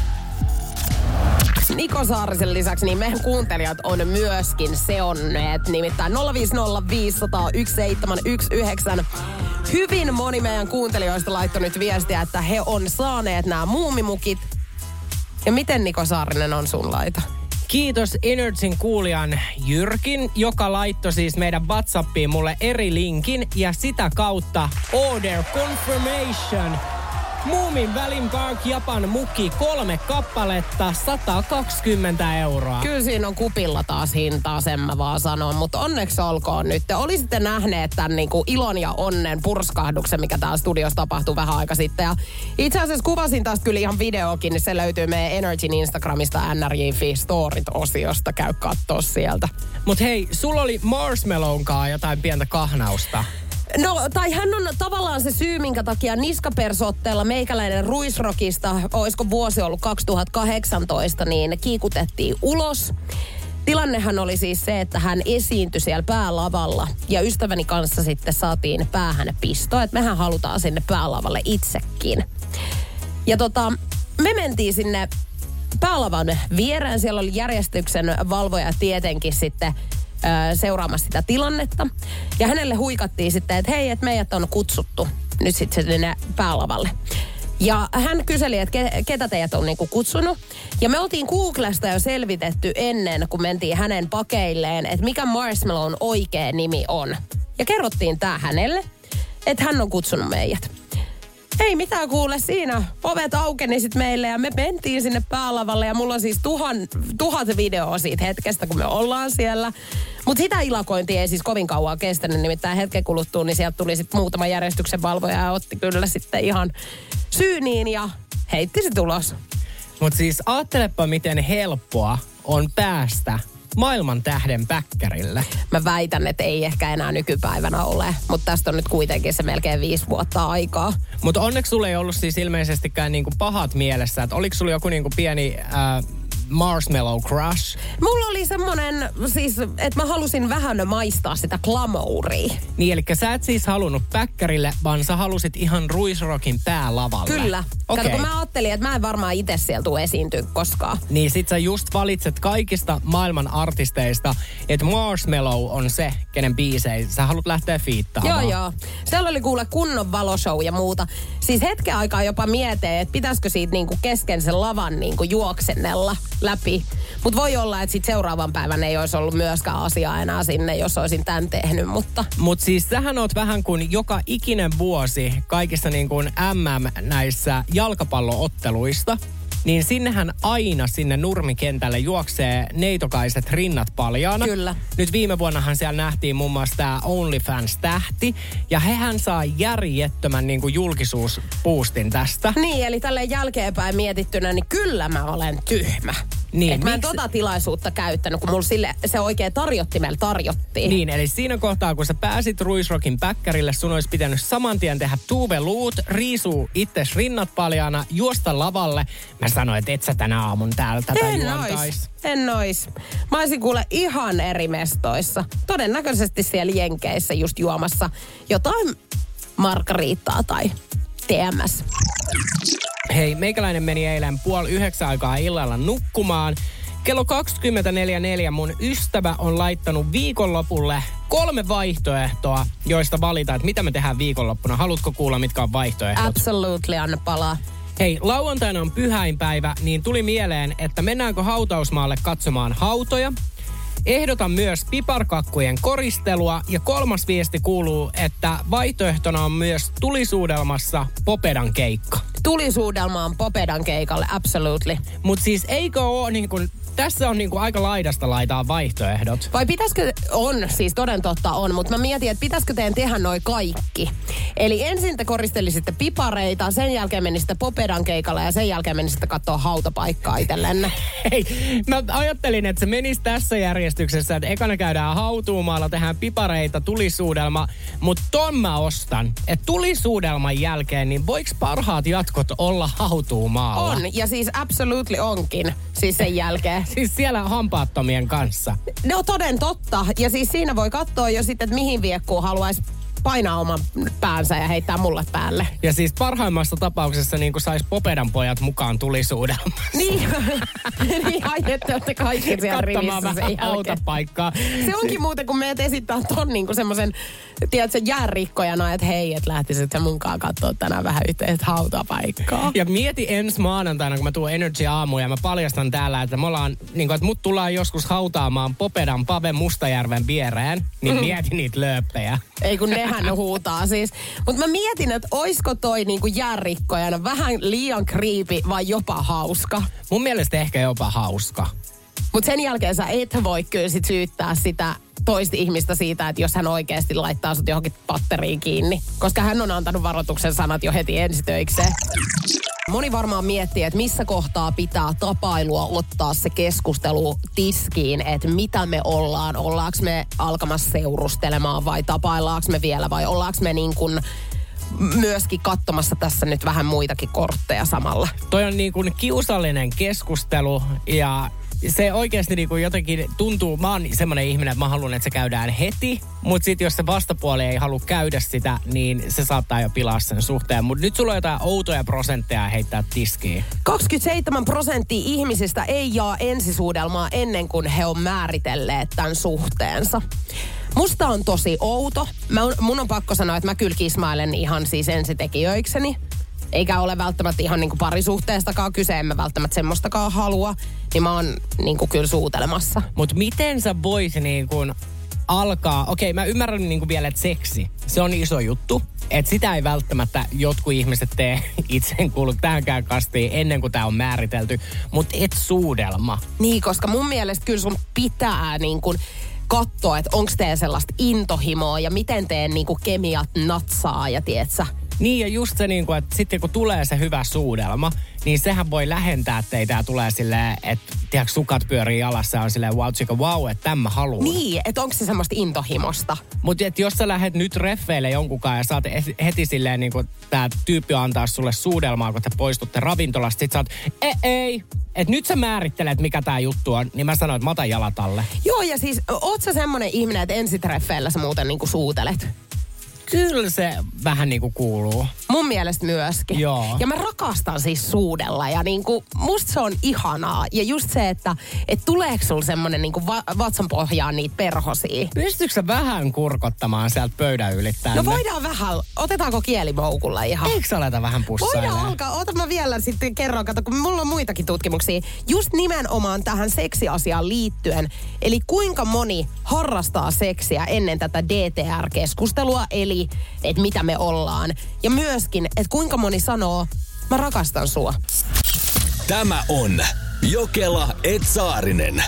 Niko Saarisen lisäksi niin meidän kuuntelijat on myöskin seonneet. Nimittäin 050501719. Hyvin moni meidän kuuntelijoista laittoi nyt viestiä, että he on saaneet nämä muumimukit. Ja miten Niko Saarinen on sun laita? Kiitos Energyn kuulijan Jyrkin, joka laittoi siis meidän WhatsAppiin mulle eri linkin ja sitä kautta order confirmation. Moomin Valley Park Japan muki kolme kappaletta, 120 euroa. Kyllä siinä on kupilla taas hintaa, sen mä vaan sanon. Mutta onneksi olkoon nyt. Te olisitte nähneet tämän niinku ilon ja onnen purskahduksen, mikä täällä studiossa tapahtui vähän aika sitten. Ja itse asiassa kuvasin tästä kyllä ihan videokin, niin se löytyy meidän Energyn Instagramista NRJ Storit-osiosta. Käy kattoo sieltä. Mut hei, sulla oli Marshmallowonkaan jotain pientä kahnausta. No, tai hän on tavallaan se syy, minkä takia niskapersotteella meikäläinen ruisrokista, olisiko vuosi ollut 2018, niin kiikutettiin ulos. Tilannehan oli siis se, että hän esiintyi siellä päälavalla ja ystäväni kanssa sitten saatiin päähän pisto, että mehän halutaan sinne päälavalle itsekin. Ja tota, me mentiin sinne päälavan viereen. Siellä oli järjestyksen valvoja tietenkin sitten seuraamassa sitä tilannetta. Ja hänelle huikattiin sitten, että hei, että meidät on kutsuttu nyt sitten sinne päälavalle. Ja hän kyseli, että ke, ketä teidät on niinku kutsunut. Ja me oltiin Googlesta jo selvitetty ennen, kun mentiin hänen pakeilleen, että mikä Marshmallow'n oikea nimi on. Ja kerrottiin tää hänelle, että hän on kutsunut meidät. Ei mitään kuule siinä. Ovet aukeni sit meille ja me mentiin sinne päälavalle ja mulla on siis tuhan, tuhat videoa siitä hetkestä, kun me ollaan siellä. Mutta sitä ilakointia ei siis kovin kauan kestänyt, nimittäin hetken kuluttua, niin sieltä tuli sitten muutama järjestyksen valvoja ja otti kyllä sitten ihan syyniin ja heitti se tulos. Mutta siis ajattelepa, miten helppoa on päästä maailman tähden päkkärille. Mä väitän, että ei ehkä enää nykypäivänä ole, mutta tästä on nyt kuitenkin se melkein viisi vuotta aikaa. Mutta onneksi sulla ei ollut siis ilmeisestikään niinku pahat mielessä. Että oliko sulla joku niinku pieni äh, marshmallow crush? Mulla oli semmonen, siis, että mä halusin vähän maistaa sitä glamouria. Niin, eli sä et siis halunnut päkkärille, vaan sä halusit ihan ruisrokin päälavalle. Kyllä. Okei. Kato, kun mä ajattelin, että mä en varmaan itse siellä tule esiintyä koskaan. Niin sit sä just valitset kaikista maailman artisteista, että Marshmallow on se, kenen biisei sä haluat lähteä fiittaamaan. Joo, joo. Siellä oli kuule kunnon valoshow ja muuta. Siis hetken aikaa jopa mietin, että pitäisikö siitä niinku kesken sen lavan niinku juoksennella läpi. Mutta voi olla, että sit seuraavan päivän ei olisi ollut myöskään asiaa enää sinne, jos olisin tämän tehnyt, mutta... Mutta siis sähän oot vähän kuin joka ikinen vuosi kaikissa niin kuin MM näissä jalkapallootteluista. Niin sinnehän aina sinne nurmikentälle juoksee neitokaiset rinnat paljaana. Kyllä. Nyt viime vuonnahan siellä nähtiin muun muassa tämä OnlyFans-tähti. Ja hehän saa järjettömän niin kuin julkisuuspuustin tästä. Niin, eli tälle jälkeenpäin mietittynä, niin kyllä mä olen tyhmä. Niin, Et mä en miksi- tota tilaisuutta käyttänyt, kun mulla sille, se oikein tarjottimella tarjottiin. Niin, eli siinä kohtaa, kun sä pääsit Ruisrokin päkkärille, sun olisi pitänyt saman tien tehdä Tuve Luut, riisuu itses rinnat paljaana, juosta lavalle. Mä sanoin, että et sä tänä aamun täällä tätä En juontais. ois. En ois. Mä olisin kuule ihan eri mestoissa. Todennäköisesti siellä Jenkeissä just juomassa jotain margariittaa tai TMS. Hei, meikäläinen meni eilen puoli yhdeksän aikaa illalla nukkumaan. Kello 24.04 mun ystävä on laittanut viikonlopulle kolme vaihtoehtoa, joista valita, että mitä me tehdään viikonloppuna. Haluatko kuulla, mitkä on vaihtoehdot? Absolutely, anna palaa. Hei, lauantaina on pyhäinpäivä, niin tuli mieleen, että mennäänkö hautausmaalle katsomaan hautoja. Ehdotan myös piparkakkujen koristelua ja kolmas viesti kuuluu, että vaihtoehtona on myös tulisuudelmassa Popedan keikka. Tulisuudelmaan Popedan keikalle, absolutely. Mutta siis eikö ole niin kuin, tässä on niin kuin aika laidasta laitaa vaihtoehdot. Vai pitäisikö, on, siis toden totta on, mutta mä mietin, että pitäisikö teidän tehdä noi kaikki. Eli ensin te koristelisitte pipareita, sen jälkeen menisitte Popedan keikalle ja sen jälkeen menisitte katsoa hautapaikkaa itsellenne. Hei, mä ajattelin, että se menisi tässä järjestyksessä, että ekana käydään hautuumaalla, tehdään pipareita, tulisuudelma, mutta ton mä ostan, että tulisuudelman jälkeen, niin voiko parhaat jatkot olla hautuumaalla? On, ja siis absolutely onkin, siis sen jälkeen. Siis siellä hampaattomien kanssa. No toden totta. Ja siis siinä voi katsoa jo sitten, että mihin viekkuun haluaisi painaa oman päänsä ja heittää mulle päälle. Ja siis parhaimmassa tapauksessa niin kuin sais Popedan pojat mukaan tulisuudelmaan. Niin, niin ai, että olette kaikki siellä rivissä Katsomaan sen hautapaikkaa. Se onkin muuten, kun meidät esittää ton niinku semmoisen, tiedätkö, jäärikkojana, että hei, että lähtisit sä munkaan katsoa tänään vähän yhteistä hautapaikkaa. Ja mieti ensi maanantaina, kun mä tuun Energy aamu ja mä paljastan täällä, että me ollaan, niin kuin, että mut tullaan joskus hautaamaan Popedan Pave Mustajärven viereen, niin Mm. mieti niitä lööppejä. Ei kun nehän huutaa siis. Mutta mä mietin, että oisko toi niinku jäärikkojana vähän liian kriipi vai jopa hauska. Mun mielestä ehkä jopa hauska. Mutta sen jälkeen sä et voi kyllä sit syyttää sitä toista ihmistä siitä, että jos hän oikeasti laittaa sut johonkin patteriin kiinni. Koska hän on antanut varoituksen sanat jo heti ensitöikseen. Moni varmaan miettii, että missä kohtaa pitää tapailua ottaa se keskustelu tiskiin, että mitä me ollaan. Ollaanko me alkamassa seurustelemaan vai tapaillaanko me vielä vai ollaanko me niin kuin myöskin katsomassa tässä nyt vähän muitakin kortteja samalla. Toi on niin kuin kiusallinen keskustelu ja se oikeasti niinku jotenkin tuntuu, mä oon semmoinen ihminen, että mä haluan, että se käydään heti, mutta sitten jos se vastapuoli ei halua käydä sitä, niin se saattaa jo pilaa sen suhteen. Mutta nyt sulla on jotain outoja prosentteja heittää tiskiin. 27 prosenttia ihmisistä ei jaa ensisuudelmaa ennen kuin he on määritelleet tämän suhteensa. Musta on tosi outo. Mä, mun on pakko sanoa, että mä kyllä kismailen ihan siis ensitekijöikseni. Eikä ole välttämättä ihan niinku parisuhteestakaan kyse, en mä välttämättä semmoistakaan halua. Niin mä oon niinku kyllä suutelemassa. Mutta miten sä vois niin kuin alkaa, okei mä ymmärrän niin kuin vielä, että seksi, se on iso juttu. Että sitä ei välttämättä jotkut ihmiset tee itse kuulu tähänkään kastiin ennen kuin tämä on määritelty. Mutta et suudelma. Niin, koska mun mielestä kyllä sun pitää niin kuin katsoa, että onko teillä sellaista intohimoa ja miten teen niin kuin kemiat natsaa ja tietsä. Niin ja just se, niin kuin, että sitten kun tulee se hyvä suudelma, niin sehän voi lähentää teitä ja tulee silleen, että tiedätkö, sukat pyörii jalassa ja on silleen wow, chika, wow, että tämä haluan. Niin, että onko se semmoista intohimosta. Mutta jos sä lähdet nyt reffeille jonkunkaan ja saat heti silleen niin kuin tää tyyppi antaa sulle suudelmaa, kun te poistutte ravintolasta, sit sä oot, ei, ei, että nyt sä määrittelet, mikä tää juttu on, niin mä sanoin, että mä otan jalat alle. Joo, ja siis oot sä semmonen ihminen, että ensitreffeillä sä muuten niinku suutelet? Kyllä se vähän niin kuin kuuluu. Mun mielestä myöskin. Joo. Ja mä rakastan siis suudella ja niinku, musta se on ihanaa. Ja just se, että et tuleeko sulla semmonen niinku va- vatsan pohjaan niitä perhosia. Pystytkö sä vähän kurkottamaan sieltä pöydän yli tänne? No voidaan vähän, otetaanko kielimoukulla ihan? Eikö sä aleta vähän pussailemaan? Voidaan alkaa. Ota mä vielä sitten kerron, kato, kun mulla on muitakin tutkimuksia. Just nimenomaan tähän seksiasiaan liittyen. Eli kuinka moni harrastaa seksiä ennen tätä DTR-keskustelua, eli että mitä me ollaan. Ja myöskin, että kuinka moni sanoo, mä rakastan sua. Tämä on Jokela Etsaarinen.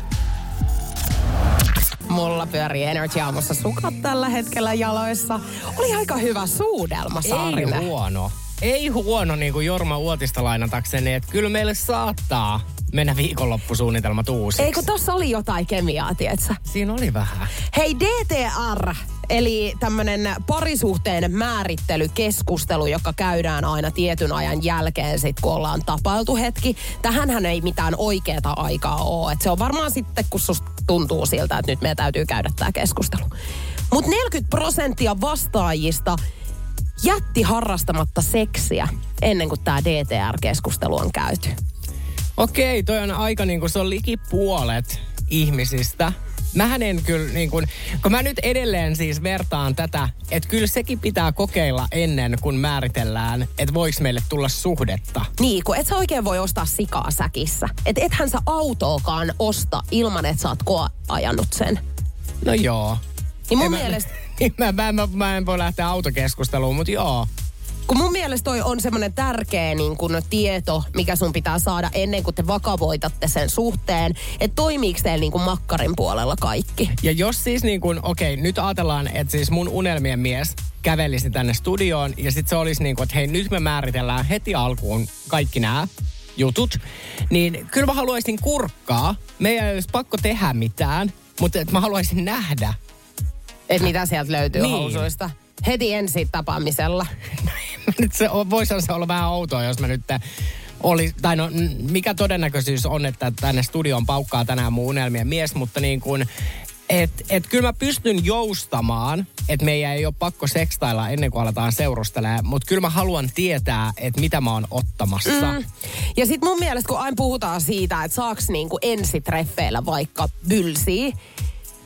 Mulla pyörii Energy Aamussa sukat tällä hetkellä jaloissa. Oli aika hyvä suudelma, Saarinen. Ei huono. Ei huono niin kuin Jorma Uotista lainatakseni, että kyllä meille saattaa mennä viikonloppusuunnitelmat uusiksi. Eikö tossa oli jotain kemiaa, tietsä? Siinä oli vähän. Hei, DTR, eli tämmönen parisuhteen määrittelykeskustelu, joka käydään aina tietyn ajan jälkeen, sit kun ollaan tapailtu hetki. Tähänhän ei mitään oikeeta aikaa ole. Et se on varmaan sitten, kun susta tuntuu siltä, että nyt meidän täytyy käydä tämä keskustelu. Mutta 40 prosenttia vastaajista jätti harrastamatta seksiä ennen kuin tämä DTR-keskustelu on käyty. Okei, toi on aika niin kuin, se on liki puolet ihmisistä. Mähän en kyllä niin kuin, kun mä nyt edelleen siis vertaan tätä, että kyllä sekin pitää kokeilla ennen kuin määritellään, että voiko meille tulla suhdetta. Niin, kun et sä oikein voi ostaa sikaa säkissä. Et ethän sä autoakaan osta ilman, että sä oot koeajanut sen. No joo. Niin mun En mielestä, Mä, mä, mä, mä en voi lähteä autokeskusteluun, mutta joo. kun mun mielestä toi on semmoinen tärkeä niin kun tieto, mikä sun pitää saada ennen kuin te vakavoitatte sen suhteen, että toimiiko teillä niin kuin makkarin puolella kaikki. Ja jos siis niin kuin, okei, nyt ajatellaan, että siis mun unelmien mies kävelisi tänne studioon ja sitten se olisi niin kuin, että hei, nyt me määritellään heti alkuun kaikki nämä jutut, niin kyllä mä haluaisin kurkkaa. Meidän ei olisi pakko tehdä mitään, mutta että mä haluaisin nähdä. Että mitä sieltä löytyy Niin. housuista. Heti ensi tapaamisella. Nyt se on- voisihan se olla vähän outoa, jos mä nyt oli, tai no, mikä todennäköisyys on, että tänne studioon paukkaa tänään mun unelmien mies, mutta niin kuin, et, et kyllä mä pystyn joustamaan, että meidän ei ole pakko sekstailla ennen kuin aletaan seurustelemaan, mutta kyllä mä haluan tietää, että mitä mä oon ottamassa. Mm. Ja sit mun mielestä, kun aina puhutaan siitä, että saaks niinku ensitreffeillä vaikka bylsiä,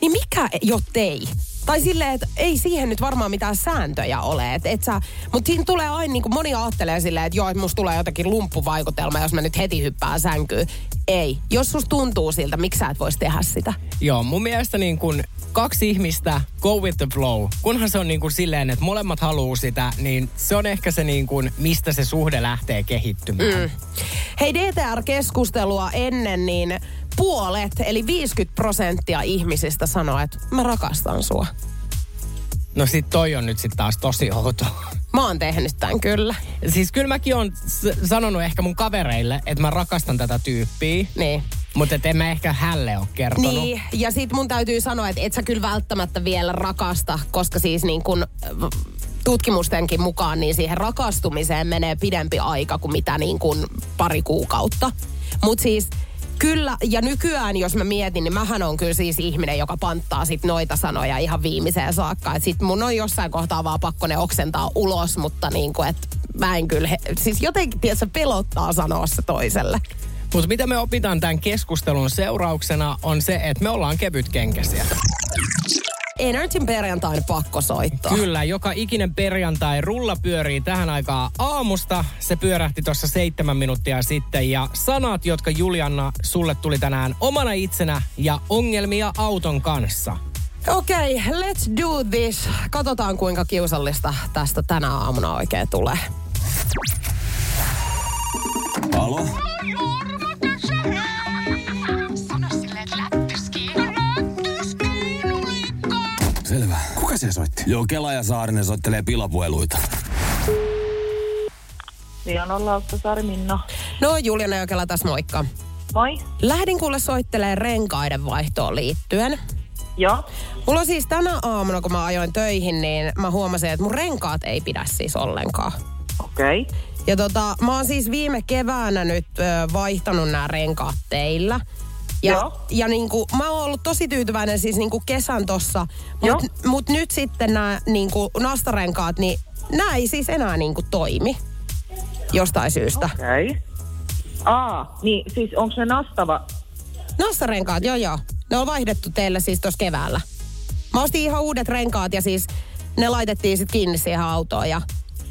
niin mikä jo tei? Tai silleen, että ei siihen nyt varmaan mitään sääntöjä ole. Et, et sä, mutta siinä tulee aina, niin kuin moni ajattelee silleen, että joo, että musta tulee jotakin lumppuvaikutelma, jos mä nyt heti hyppään sänkyyn. Ei. Jos susta tuntuu siltä, miksi sä et voisi tehdä sitä? Joo, mun mielestä niin kun kaksi ihmistä, go with the flow. Kunhan se on niin kuin silleen, että molemmat haluaa sitä, niin se on ehkä se niin kuin, mistä se suhde lähtee kehittymään. Mm. Hei, DTR-keskustelua ennen, niin puolet, eli 50 prosenttia ihmisistä sanoo, että mä rakastan sua. No sit toi on nyt sit taas tosi outo. Mä oon tehnyt tämän kyllä. Siis kyllä mäkin on s- sanonut ehkä mun kavereille, että mä rakastan tätä tyyppiä. Niin. Mutta et en mä ehkä hälle ole kertonut. Niin, ja sit mun täytyy sanoa, että et sä kyllä välttämättä vielä rakasta, koska siis niin kun tutkimustenkin mukaan, niin siihen rakastumiseen menee pidempi aika kuin mitä niin kuin pari kuukautta. Mutta siis Kyllä, ja nykyään jos mä mietin, niin mähän on kyllä siis ihminen, joka panttaa sit noita sanoja ihan viimeiseen saakka. Et sit mun on jossain kohtaa vaan pakko ne oksentaa ulos, mutta niin kuin, et mä en kyllä, he, siis jotenkin tiedä, pelottaa sanoa se toiselle. Mutta mitä me opitaan tämän keskustelun seurauksena on se, että me ollaan kevytkenkäisiä. Energyn perjantain pakko soittaa. Kyllä, joka ikinen perjantai rulla pyörii tähän aikaan aamusta. Se pyörähti tuossa seitsemän minuuttia sitten. Ja sanat, jotka Julianna sulle tuli tänään omana itsenä ja ongelmia auton kanssa. Okei, okay, let's do this. Katsotaan kuinka kiusallista tästä tänä aamuna oikein tulee. Alo? Se soitti? Joo, Kela ja Saarinen soittelee pilapueluita. Vianon Lauttasaari Minna. No Juliana Jokela tässä moikka. Moi. Lähdin kuule soittelee renkaiden vaihtoon liittyen. Joo. Mulla siis tänä aamuna, kun mä ajoin töihin, niin mä huomasin, että mun renkaat ei pidä siis ollenkaan. Okei. Okay. Ja tota, mä oon siis viime keväänä nyt ö, vaihtanut nämä renkaat teillä. Ja, Joo. ja niinku, mä oon ollut tosi tyytyväinen siis niinku kesän tossa. Joo. Mut, mut nyt sitten nämä niinku nastarenkaat, niin nämä ei siis enää niinku toimi. Jostain syystä. Okei. Okay. Aa, niin siis onko se nastava? Nastarenkaat, joo joo. Ne on vaihdettu teille siis tuossa keväällä. Mä ostin ihan uudet renkaat ja siis ne laitettiin sitten kiinni siihen autoon ja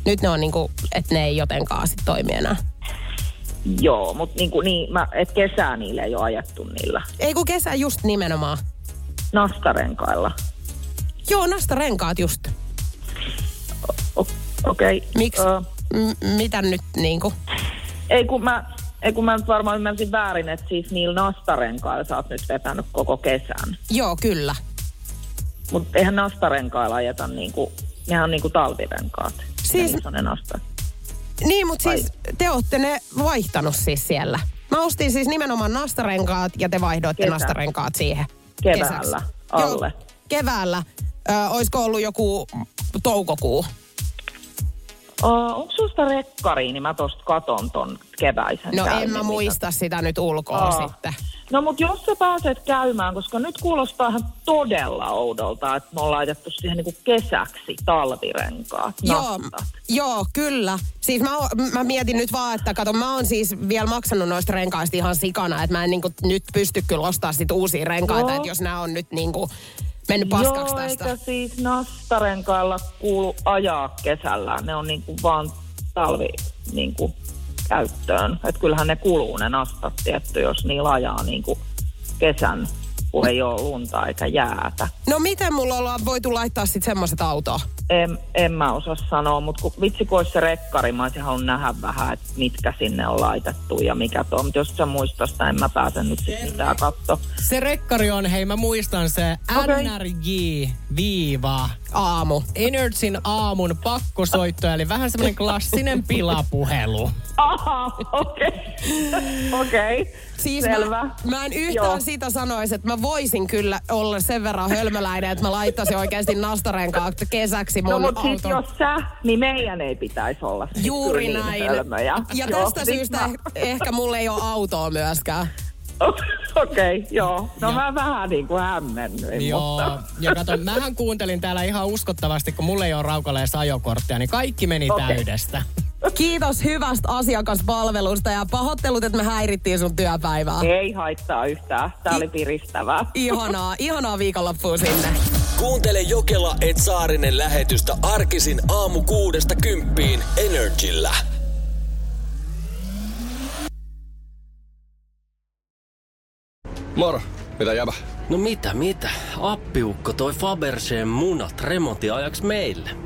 nyt ne on niinku, että ne ei jotenkaan sit toimi enää. Joo, mutta niinku, niin, mä, et kesää niille ei ole ajettu niillä. Ei kun kesä just nimenomaan. Nastarenkailla. Joo, nastarenkaat just. Okei. Okay. Miksi? M- mitä nyt niinku? Ei kun mä, ei kun mä nyt varmaan ymmärsin väärin, että siis niillä nastarenkailla sä oot nyt vetänyt koko kesän. Joo, kyllä. Mutta eihän nastarenkailla ajeta niinku, nehän on niinku talvirenkaat. Siis- Ja niissä on ne. Niin, mutta siis te olette ne vaihtanut siis siellä. Mä ostin siis nimenomaan nastarenkaat ja te vaihdoitte Kesä. nastarenkaat siihen. Keväällä kesäksi. alle. Joo, keväällä. Ö, olisiko ollut joku toukokuu? Uh, onko susta rekkari, niin mä tosta katon ton keväisen No en mä mitä- muista sitä nyt ulkoa Aa. sitten. No mutta jos sä pääset käymään, koska nyt kuulostaa ihan todella oudolta, että me ollaan laitettu siihen niinku kesäksi talvirenkaat, Joo, joo, kyllä. Siis mä, mä mietin nyt vaan, että kato, mä oon siis vielä maksanut noista renkaista ihan sikana, että mä en niinku nyt pysty kyllä ostaa sit uusia renkaita, että jos nämä on nyt niinku mennyt paskaksi Joo, tästä. eikä siis nastarenkailla kuulu ajaa kesällä. Ne on niinku vaan talvi niinku käyttöön. Että kyllähän ne kuluu ne nastat tietty, jos niillä ajaa niinku kesän, kun ei ole lunta eikä jäätä. No miten mulla ollaan voitu laittaa sit semmoiset autoa? En, en mä osaa sanoa, mutta kun, vitsi kun olisi se rekkari, mä olisin halunnut nähdä vähän, että mitkä sinne on laitettu ja mikä tuo. Mutta jos sä muistaa sitä, en mä pääse nyt sit mitään katsoa. Se rekkari on, hei mä muistan se Okei. NRJ viiva aamu. Energyn aamun pakkosoitto, eli vähän semmoinen klassinen pilapuhelu. Aha, okei. Okei, Siis selvä. Mä, mä en yhtään Joo. sitä sanoisi, että mä voisin kyllä olla sen verran hölmöläinen, että mä laittaisin oikeasti nastarenkaat kesäksi mun No mutta siis jos sä, niin meidän ei pitäisi olla Juuri niin näin. hölmöjä. Ja Joo, tästä syystä mä- eh- ehkä mulla ei ole autoa myöskään. Okei, okay, joo. No mä vähän niin kuin hämmennyin, Joo, mutta... ja kato, mähän kuuntelin täällä ihan uskottavasti, kun mulla ei ole raukaleessa ajokorttia, niin kaikki meni Okei. täydestä. Kiitos hyvästä asiakaspalvelusta ja pahoittelut, että me häirittiin sun työpäivää. Ei haittaa yhtään. Tää oli piristävää. Ihanaa, ihanaa viikonloppua sinne. Kuuntele Jokela et Saarinen lähetystä arkisin aamu kuudesta kymppiin Energillä. Moro, mitä jäbä? No mitä, mitä? Appiukko toi Faberseen munat remontiajaksi meille.